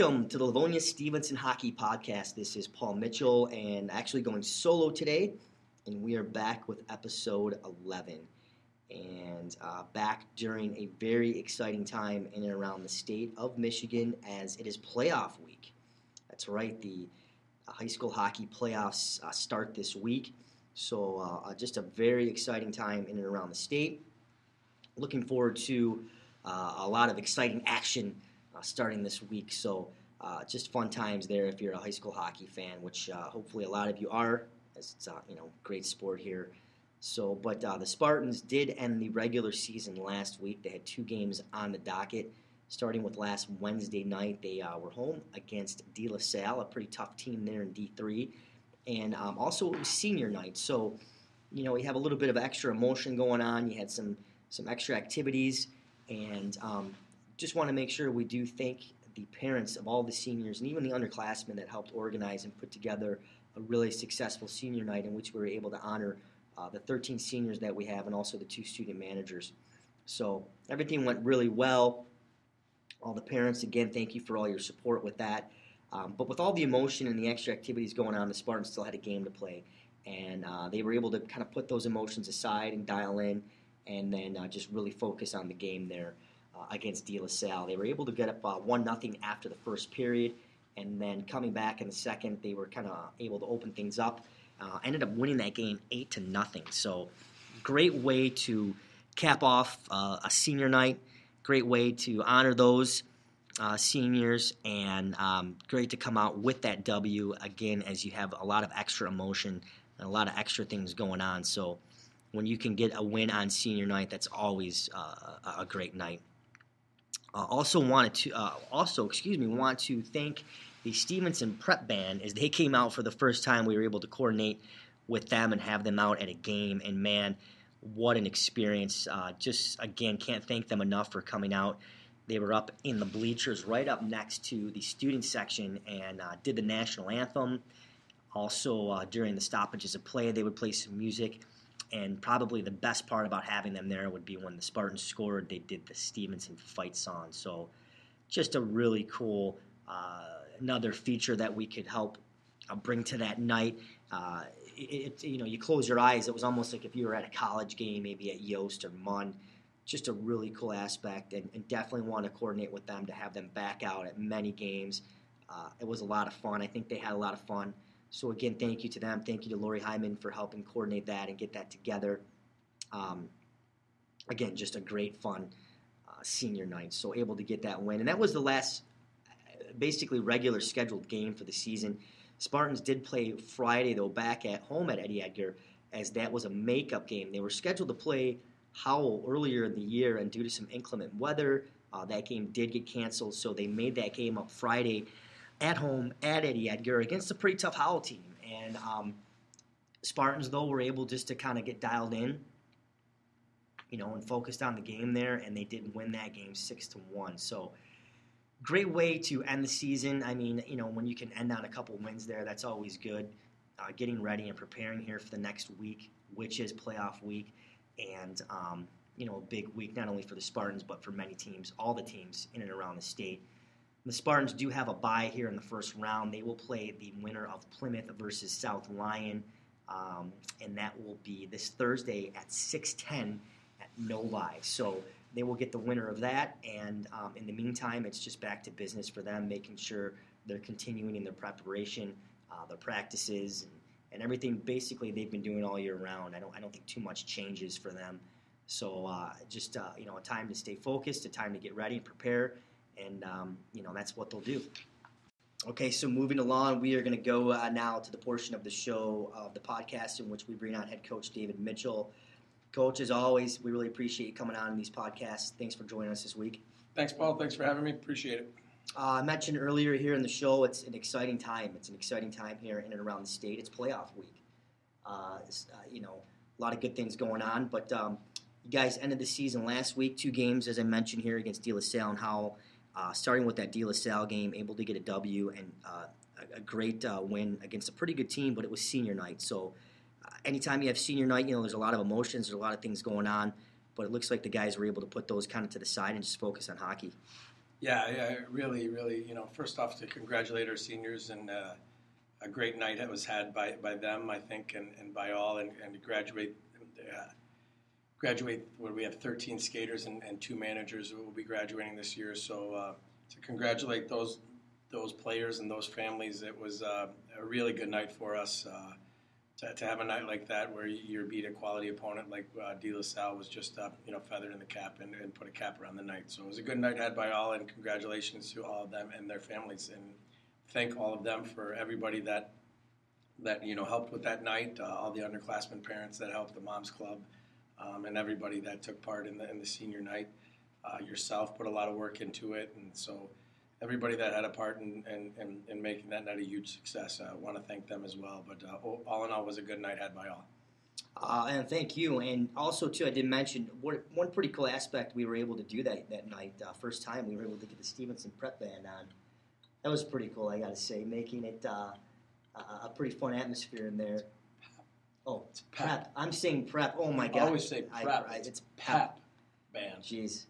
Welcome to the Livonia Stevenson Hockey Podcast. This is Paul Mitchell and actually going solo today, and we are back with episode 11. And uh, back during a very exciting time in and around the state of Michigan as it is playoff week. That's right, the uh, high school hockey playoffs uh, start this week. So, uh, uh, just a very exciting time in and around the state. Looking forward to uh, a lot of exciting action starting this week. So uh, just fun times there if you're a high school hockey fan, which uh, hopefully a lot of you are, as it's you know great sport here. So, but the Spartans did end the regular season last week. They had two games on the docket. Starting with last Wednesday night, they were home against De La Salle, a pretty tough team there in D3, and um, also it was senior night. So, you know, you have a little bit of extra emotion going on. You had some some extra activities, and um, just want to make sure we do thank the parents of all the seniors and even the underclassmen that helped organize and put together a really successful senior night in which we were able to honor uh, the 13 seniors that we have and also the two student managers. So everything went really well. All the parents, again, thank you for all your support with that. Um, but with all the emotion and the extra activities going on, the Spartans still had a game to play. And uh, they were able to kind of put those emotions aside and dial in and then uh, just really focus on the game there uh, against De La Salle. They were able to get up uh, one nothing after the first period, and then coming back in the second, they were kind of able to open things up. Uh, ended up winning that game eight to nothing. So, great way to cap off uh, a senior night. Great way to honor those uh, seniors, and um, great to come out with that W again as you have a lot of extra emotion and a lot of extra things going on. So, when you can get a win on senior night, that's always uh, a great night. Uh, also wanted to uh, also excuse me want to thank the Stevenson Prep Band as they came out for the first time. We were able to coordinate with them and have them out at a game. And man, what an experience! Uh, just again, can't thank them enough for coming out. They were up in the bleachers right up next to the student section and uh, did the national anthem. Also, uh, during the stoppages of play, they would play some music. And probably the best part about having them there would be when the Spartans scored, they did the Stevenson fight song. So just a really cool, uh, another feature that we could help uh, bring to that night. Uh, it, you know, you close your eyes. It was almost like if you were at a college game, maybe at Yost or Munn. Just a really cool aspect, and, and definitely want to coordinate with them to have them back out at many games. Uh, it was a lot of fun. I think they had a lot of fun. So again, thank you to them. Thank you to Lori Hyman for helping coordinate that and get that together. Um, again, just a great fun uh, senior night. So able to get that win, and that was the last, basically regular scheduled game for the season. Spartans did play Friday though back at home at Eddie Edgar, as that was a makeup game. They were scheduled to play Howell earlier in the year, and due to some inclement weather, uh, that game did get canceled. So they made that game up Friday at home at Eddie Edgar against a pretty tough Howell team. And um, Spartans, though, were able just to kind of get dialed in, you know, and focused on the game there, and they did win that game six to one. So great way to end the season. I mean, you know, when you can end on a couple wins there, that's always good. Uh, getting ready and preparing here for the next week, which is playoff week, and um, you know, a big week not only for the Spartans but for many teams, all the teams in and around the state. The Spartans do have a bye here in the first round. They will play the winner of Plymouth versus South Lyon, um, and that will be this Thursday at 6:10 at Novi. So they will get the winner of that, and um, in the meantime, it's just back to business for them, making sure they're continuing in their preparation, uh, their practices, and, and, everything. Basically, they've been doing all year round. I don't, I don't think too much changes for them. So uh, just uh, you know, a time to stay focused, a time to get ready and prepare and um, you know that's what they'll do. Okay, so moving along, we are going to go uh, now to the portion of the show of the podcast in which we bring on head coach David Mitchell. Coach, as always, we really appreciate you coming on in these podcasts. Thanks for joining us this week. Thanks, Paul. Thanks for having me. Appreciate it. Uh, I mentioned earlier here in the show, it's an exciting time. It's an exciting time here in and around the state. It's playoff week. Uh, uh, you know, a lot of good things going on. But um, you guys ended the season last week, two games, as I mentioned here, against De La Salle and Howell. Uh, starting with that De La Salle game, able to get a W and uh, a, great uh, win against a pretty good team, but it was senior night. So uh, anytime you have senior night, you know, there's a lot of emotions, there's a lot of things going on, but it looks like the guys were able to put those kind of to the side and just focus on hockey. Yeah, yeah, really, really. You know, first off, to congratulate our seniors and uh, a great night that was had by, by them, I think, and, and by all, and, and to graduate. Uh, graduate where we have 13 skaters and, and, two managers who will be graduating this year. So uh, to congratulate those those players and those families, it was uh, a really good night for us. Uh, to, to, have a night like that where you beat a quality opponent like uh, De La Salle was just you know feathered in the cap and, and, put a cap around the night. So it was a good night had by all, and congratulations to all of them and their families, and thank all of them for everybody that that you know helped with that night, uh, all the underclassmen parents that helped, the Moms Club, um, and everybody that took part in the in the senior night. Uh, yourself put a lot of work into it, and so everybody that had a part in, in, in, in making that night a huge success. I want to thank them as well. But uh, all in all, was a good night had by all. Uh, and thank you. And also, too, I did mention one pretty cool aspect we were able to do that that night. Uh, first time we were able to get the Stevenson Prep Band on. That was pretty cool, I got to say, making it uh, a pretty fun atmosphere in there. Oh, it's prep. prep. I'm saying prep. Oh my god. I always say prep. I, I, it's pep. pep band. Jeez.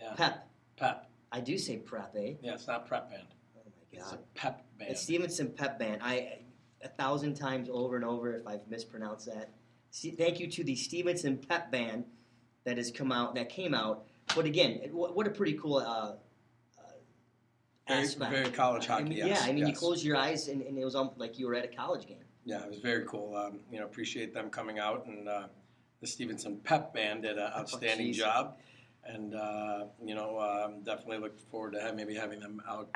Yeah. Pep. Pep. I do say prep, eh? Yeah, it's not prep band. Oh my god. It's a pep band. It's Stevenson Pep Band. I a thousand times over and over if I've mispronounced that. See, thank you to the Stevenson Pep Band that has come out that came out. But again, what a pretty cool uh, very, very, college hockey. I mean, yes, yeah, I mean, yes. you close your eyes and, and, it was like you were at a college game. Yeah, it was very cool. Um, you know, appreciate them coming out, and uh, the Stevenson Pep Band did an oh, outstanding oh, job. And uh, you know um, definitely look forward to have, maybe having them out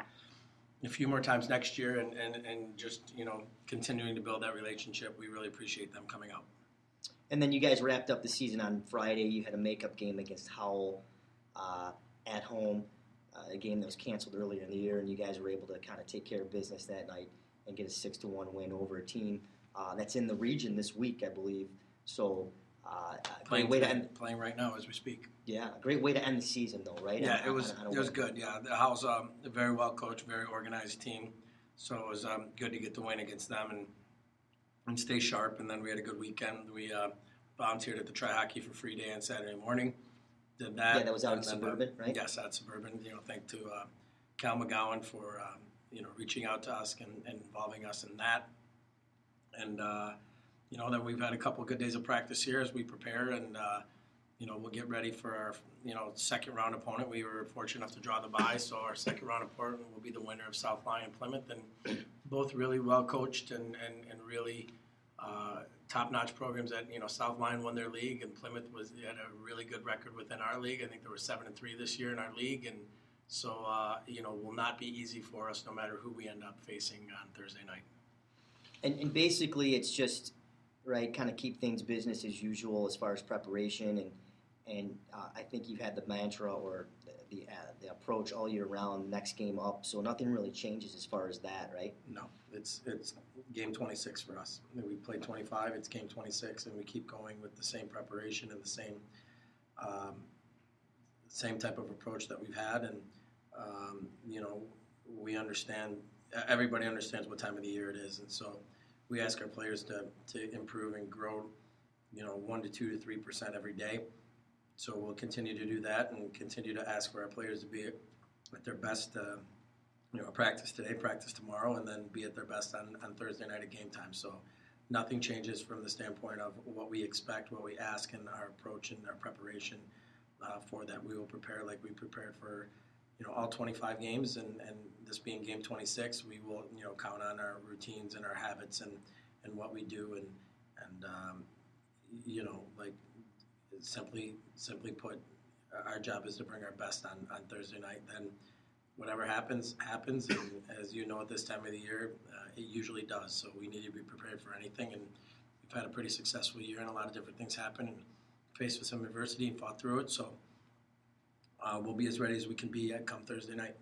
a few more times next year and, and, and just you know continuing to build that relationship. We really appreciate them coming out. And then you guys wrapped up the season on friday. You had a makeup game against howell uh, at home uh, a game that was canceled earlier in the year and you guys were able to kind of take care of business that night and get a six to one win over a team uh, that's in the region this week i believe so uh, playing, way to end, playing right now as we speak. Yeah, great way to end the season, though, right? Yeah, on, it was on, it was good. Yeah, the house um, a very well coached, very organized team, so it was um, good to get the win against them and and stay sharp. And then we had a good weekend. We uh, volunteered at the Try Hockey for Free Day on Saturday morning. Did that. Yeah, that was out in Suburban, uh, right? Yes, at Suburban. You know, thank to uh, Cal McGowan for um, you know reaching out to us and, and involving us in that. And uh, you know that we've had a couple good days of practice here as we prepare, and uh, you know we'll get ready for our you know second round opponent. We were fortunate enough to draw the bye, so our second round opponent will be the winner of South Lyon Plymouth, and both really well coached and and, and really. Uh, top-notch programs that you know South Lyon won their league and Plymouth was had a really good record within our league. I think there were seven and three this year in our league, and so uh, you know will not be easy for us no matter who we end up facing on Thursday night. And, and basically, it's just right? Kind of keep things business as usual as far as preparation, and and uh, I think you've had the mantra or the the, uh, the, approach all year round. Next game up, so nothing really changes as far as that, right? No, it's it's game 26 for us. We played 25. It's game 26, and we keep going with the same preparation and the same um, same type of approach that we've had, and um, you know we understand. Everybody understands what time of the year it is, and so we ask our players to, to improve and grow, you know, one to two to three percent every day. So we'll continue to do that and continue to ask for our players to be at their best. Uh, you know, practice today, practice tomorrow, and then be at their best on, on Thursday night at game time. So nothing changes from the standpoint of what we expect, what we ask, and our approach and our preparation uh, for that. We will prepare like we prepared for you know all 25 games and, and this being game 26 we will you know count on our routines and our habits and and what we do and and um, you know like simply simply put our job is to bring our best on, on Thursday night. Then whatever happens happens. And as you know at this time of the year uh, it usually does. So we need to be prepared for anything. And we've had a pretty successful year and a lot of different things happen and faced with some adversity and fought through it. So uh, we'll be as ready as we can be at come Thursday night.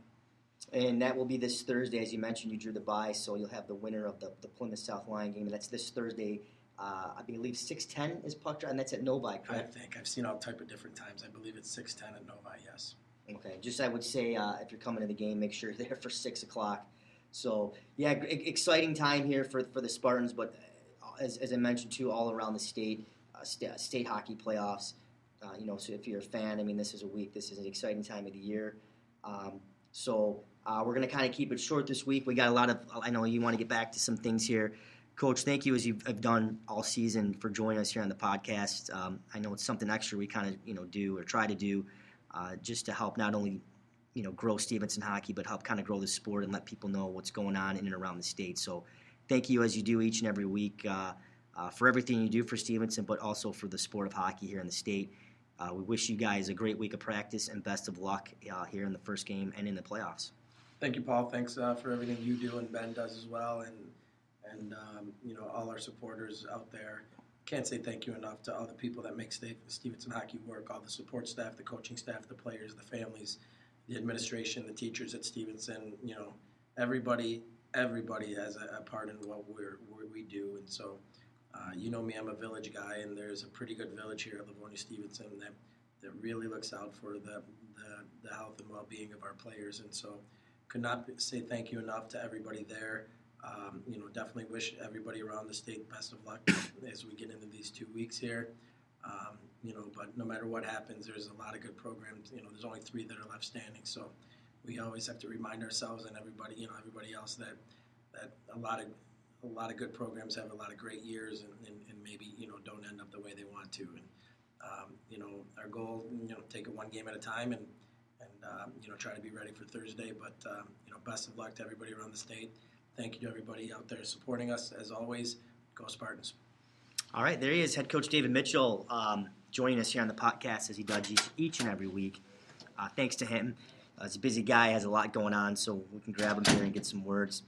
And that will be this Thursday, as you mentioned. You drew the bye, so you'll have the winner of the, the Plymouth South Lyon game, and that's this Thursday. Uh, I believe six ten is puck drop, and that's at Novi, correct? I think I've seen all type of different times. I believe it's six ten at Novi. Yes. Okay. Just I would say uh, if you're coming to the game, make sure you're there for six o'clock. So yeah, exciting time here for for the Spartans, but uh, as, as I mentioned too, all around the state, uh, st- state hockey playoffs. Uh, you know, so if you're a fan, I mean, this is a week. This is an exciting time of the year. Um, So uh, we're going to kind of keep it short this week. We got a lot of. I know you want to get back to some things here. Coach, thank you as you've done all season for joining us here on the podcast. Um, I know it's something extra we kind of you know do or try to do uh, just to help not only you know grow Stevenson hockey, but help kind of grow the sport and let people know what's going on in and around the state. So thank you as you do each and every week uh, uh, for everything you do for Stevenson, but also for the sport of hockey here in the state. Uh, we wish you guys a great week of practice and best of luck uh, here in the first game and in the playoffs. Thank you, Paul. Thanks uh, for everything you do and Ben does as well, and and um, you know all our supporters out there. Can't say thank you enough to all the people that make Stevenson hockey work, all the support staff, the coaching staff, the players, the families, the administration, the teachers at Stevenson. You know, everybody, everybody has a, a part in what what we do, and so. Uh, you know me, I'm a village guy, and there's a pretty good village here at Livonia Stevenson that, that really looks out for the, the, the health and well being of our players. And so, could not say thank you enough to everybody there. Um, you know, definitely wish everybody around the state best of luck as we get into these two weeks here. Um, you know, but no matter what happens, there's a lot of good programs. You know, there's only three that are left standing, so we always have to remind ourselves and everybody, you know, everybody else that that a lot of a lot of good programs have a lot of great years and, and, and maybe you know don't end up the way they want to. And um, you know, our goal, you know, take it one game at a time and and um, you know try to be ready for Thursday. But um, you know, best of luck to everybody around the state. Thank you to everybody out there supporting us as always. Go Spartans! All right, there he is, head coach David Mitchell, um, joining us here on the podcast as he does each, and every week. Uh, thanks to him. Uh, he's a busy guy, has a lot going on, so we can grab him here and get some words.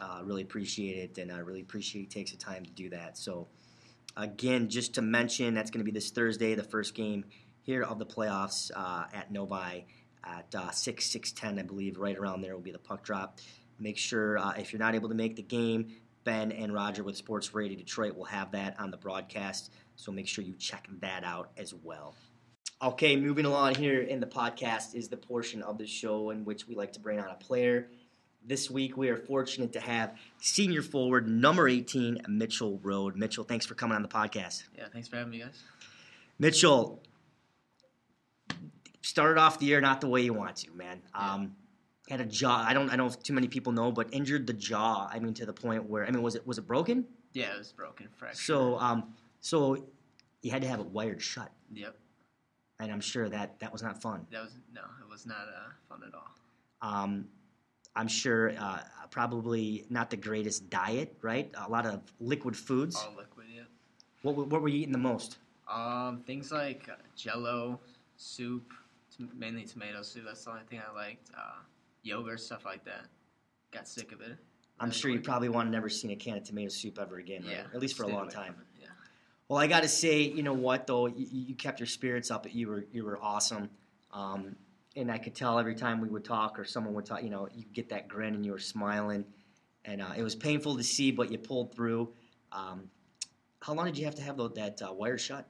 Uh, really appreciate it, and I really appreciate he takes the time to do that. So, again, just to mention, that's going to be this Thursday, the first game here of the playoffs uh, at Novi at uh, 6, 610, I believe, right around there will be the puck drop. Make sure uh, if you're not able to make the game, Ben and Roger with Sports Radio Detroit will have that on the broadcast, so make sure you check that out as well. Okay, moving along here in the podcast is the portion of the show in which we like to bring on a player. This week, we are fortunate to have senior forward number 18, Mitchell Road. Mitchell, thanks for coming on the podcast. Yeah, thanks for having me, guys. Mitchell, started off the year not the way you want to, man. Um, had a jaw. I don't. I don't. Too many people know, but injured the jaw. I mean, to the point where I mean, was it was it broken? Yeah, it was broken, fractured. So, um, so you had to have it wired shut. Yep. And I'm sure that that was not fun. That was no, it was not uh, fun at all. Um, I'm sure uh, probably not the greatest diet, right? A lot of liquid foods. All liquid, yeah. What what were you eating the most? Um, things like Jello, soup, t- mainly tomato soup. That's the only thing I liked. Uh, yogurt, stuff like that. Got sick of it. I'm sure you probably want to never seen a can of tomato soup ever again, right? Yeah, At least for a long time. Yeah. Well, I got to say, you know what though, you, you kept your spirits up. You were you were awesome, um, and I could tell every time we would talk or someone would talk, you know, you get that grin and you were smiling, and uh, it was painful to see, but you pulled through. Um, how long did you have to have tho- that uh, wire shut?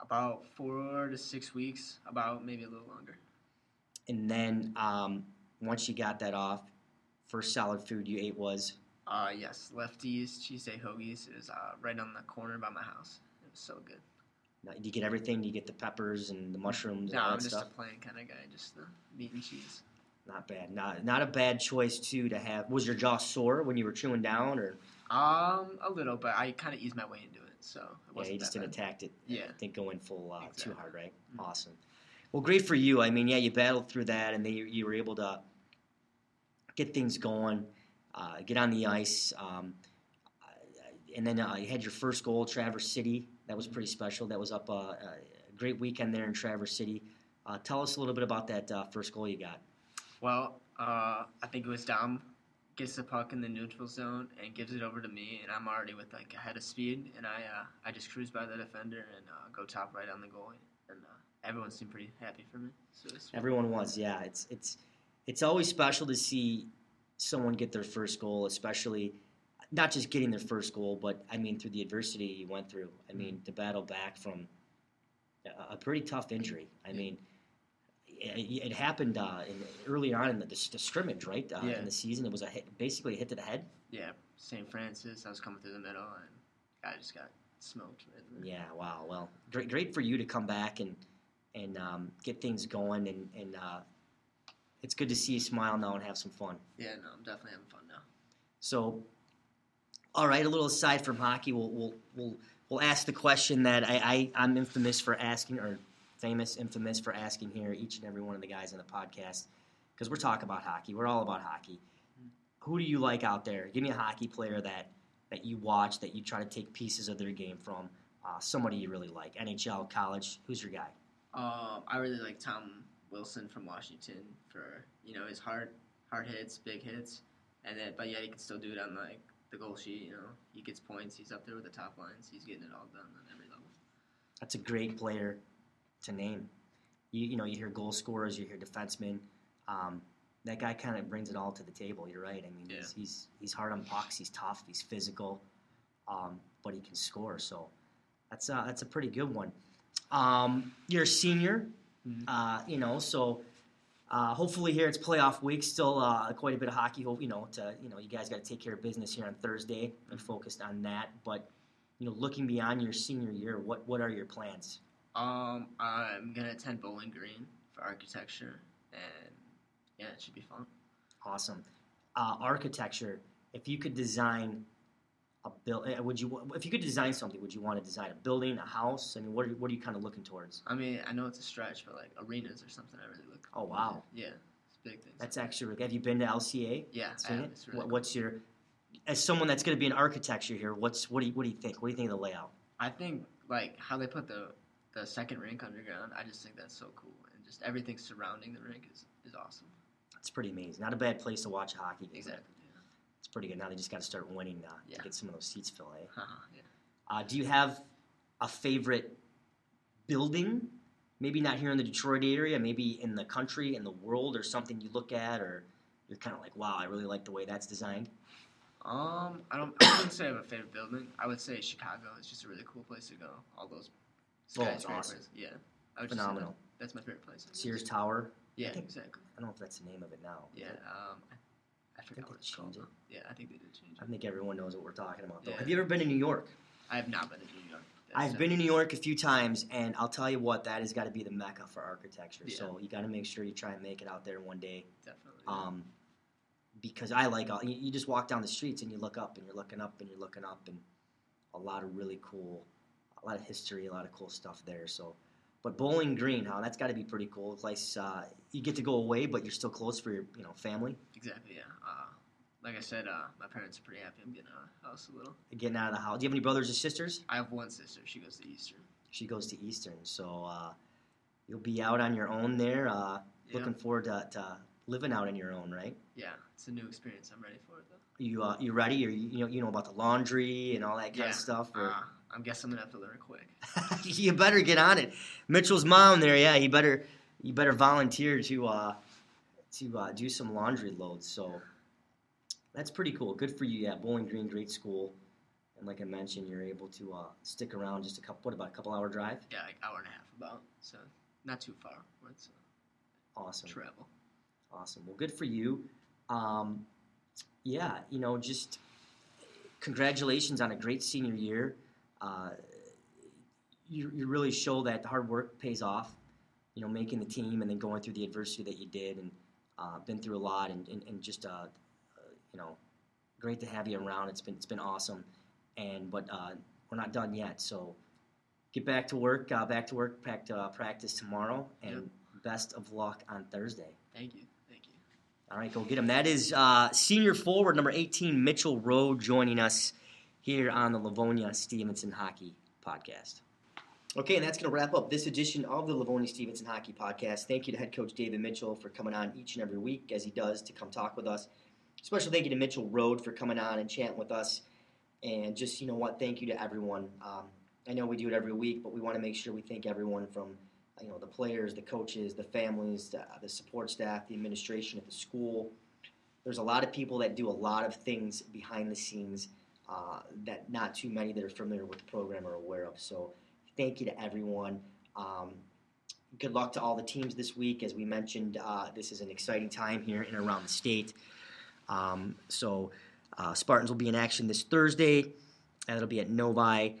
About four to six weeks. About maybe a little longer. And then um, once you got that off, first solid food you ate was Uh, yes, Lefties cheesesteak hoagies is uh, right on the corner by my house. It was so good. Do you get everything? Do you get the peppers and the mushrooms and No, all I'm that just stuff? a plain kind of guy, just the meat and cheese. Not bad. Not not a bad choice too to have. Was your jaw sore when you were chewing down, or Um, a little, but I kind of eased my way into it, so it yeah, you just didn't attack it? Yeah. Didn't go in full uh, too hard, right? Mhm. Awesome. Well, great for you. I mean, yeah, you battled through that, and then you, you were able to get things going, uh, get on the ice, um, uh, and then uh, you had your first goal, Traverse City. That was pretty special. That was up uh, a great weekend there in Traverse City. Uh, tell us a little bit about that uh, first goal you got. Well, uh, I think it was Dom gets the puck in the neutral zone and gives it over to me, and I'm already with like a head of speed, and I uh, I just cruise by the defender and uh, go top right on the goal, and uh, everyone seemed pretty happy for me. So Everyone was, yeah. It's it's it's always special to see someone get their first goal, especially not just getting their first goal, but I mean through the adversity you went through. I mean to battle back from a, a pretty tough injury. I mean. It, it happened uh, in, early on in the, the, scrimmage, right? Uh, Yeah. In the season, it was a hit, basically a hit to the head. yeah, St. Francis. I was coming through the middle, and guy just got smoked. Right. Yeah, wow. Well, great, great for you to come back and and um, get things going and and uh, it's good to see you smile now and have some fun. Yeah, no, I'm definitely having fun now. So, all right, a little aside from hockey, we'll we'll we'll, we'll ask the question that I, I I'm infamous for asking, or famous, infamous for asking here each and every one of the guys on the podcast, because we're talking about hockey. We're all about hockey. Who do you like out there? Give me a hockey player that that you watch that you try to take pieces of their game from. Uh, somebody you really like, NHL, college. Who's your guy? Um, I really like Tom Wilson from Washington for you know his hard hard hits, big hits, and then but yeah he can still do it on like the goal sheet. You know he gets points. He's up there with the top lines. He's getting it all done on every level. That's a great player to name. You you know you hear goal scorers, you hear defensemen. Um, that guy kind of brings it all to the table. You're right. I mean, Yeah. he's, he's he's hard on pucks. He's tough. He's physical, um, but he can score. So that's uh, that's a pretty good one. Um, you're a senior, Mhm. uh, you know, so. Uh, hopefully here it's playoff week. Still uh, quite a bit of hockey. Hope you know to you know you guys got to take care of business here on Thursday and focused on that. But you know, looking beyond your senior year, what what are your plans? Um, I'm gonna attend Bowling Green for architecture, and yeah, it should be fun. Awesome. Uh, architecture. If you could design a build, eh, would you? If you could design something, would you want to design a building, a house? I mean, what are, what are you kind of looking towards? I mean, I know it's a stretch, but like arenas or something, I really look. Oh, wow. Yeah, it's big things. That's actually. Really. Have you been to LCA? yeah, I Seen have. it? Really What, cool. what's your? As someone that's going to be in architecture here, what's what do you what do you think? What do you think of the layout? I think like how they put the the second rink underground. I just think that's so cool, and just everything surrounding the rink is is awesome. It's pretty amazing. Not a bad place to watch a hockey game. Exactly. Pretty good. Now they just got to start winning uh, Yeah. to get some of those seats filled. Eh? Yeah. yeah. Uh, do you have a favorite building? Maybe not here in the Detroit area, maybe in the country, in the world, or something you look at, or you're kind of like, wow, I really like the way that's designed. Um, I don't. I wouldn't say I have a favorite building. I would say Chicago is just a really cool place to go. All those Oh, skyscrapers. awesome. Yeah. I would just say Phenomenal. that- that's my favorite place. Sears Tower. Yeah, I think- exactly. I don't know if that's the name of it now. Yeah. Um, I, I forgot what it's called. changed. Yeah, I think they did change it. I think everyone knows what we're talking about. Though. Yeah. Have you ever been to New York? I have not been to New York. That's I've been to New York a few times, and I'll tell you what, that has got to be the mecca for architecture. Yeah. So you got to make sure you try and make it out there one day. definitely. um, because I like all, you, you just walk down the streets and you look up and you're looking up and you're looking up and a lot of really cool, a lot of history, a lot of cool stuff there. So, but Bowling Green, huh? That's got to be pretty cool. Place uh, you get to go away, but you're still close for your you know family. exactly. Yeah. Uh, like I said, uh, my parents are pretty happy I'm getting out of the house a little. Getting out of the house. Do you have any brothers or sisters? I have one sister. She goes to Eastern. She goes to Eastern, so uh, you'll be out on your own there. Uh, Yeah. Looking forward to, to living out on your own, right? Yeah, it's a new experience. I'm ready for it though. You uh, you ready? Or you you know you know about the laundry and all that kind Yeah. of stuff. Or? I'm guessing I'm gonna have to learn quick. you better get on it. Mitchell's mom there, yeah, you better you better volunteer to uh, to uh, do some laundry loads. So that's pretty cool. Good for you. Yeah, Bowling Green, great school. And like I mentioned, you're able to uh, stick around just a couple. What about a couple hour drive? Yeah, like hour and a half about. So not too far. It's uh, Awesome, travel. awesome. Well, good for you. Um, yeah, you know, just congratulations on a great senior year. Uh, you, you really show that the hard work pays off. You know, making the team and then going through the adversity that you did, and uh, been through a lot, and, and, and just uh, uh, you know, great to have you around. It's been it's been awesome, and but uh, we're not done yet. So get back to work. Uh, back to work. Back to uh, practice tomorrow, and best of luck on Thursday. Thank you. Thank you. All right, go get him. That is uh, senior forward number 18, Mitchell Rowe, joining us here on the Livonia Stevenson Hockey Podcast. Okay, and that's going to wrap up this edition of the Livonia Stevenson Hockey Podcast. Thank you to head coach David Mitchell for coming on each and every week, as he does, to come talk with us. Special thank you to Mitchell Road for coming on and chatting with us. And just, you know what, thank you to everyone. Um, I know we do it every week, but we want to make sure we thank everyone from you know the players, the coaches, the families, the, the support staff, the administration at the school. There's a lot of people that do a lot of things behind the scenes uh, that not too many that are familiar with the program are aware of. So thank you to everyone. Um, good luck to all the teams this week. As we mentioned, uh, this is an exciting time here in and around the state. Um, so uh, Spartans will be in action this Thursday, and it'll be at Novi.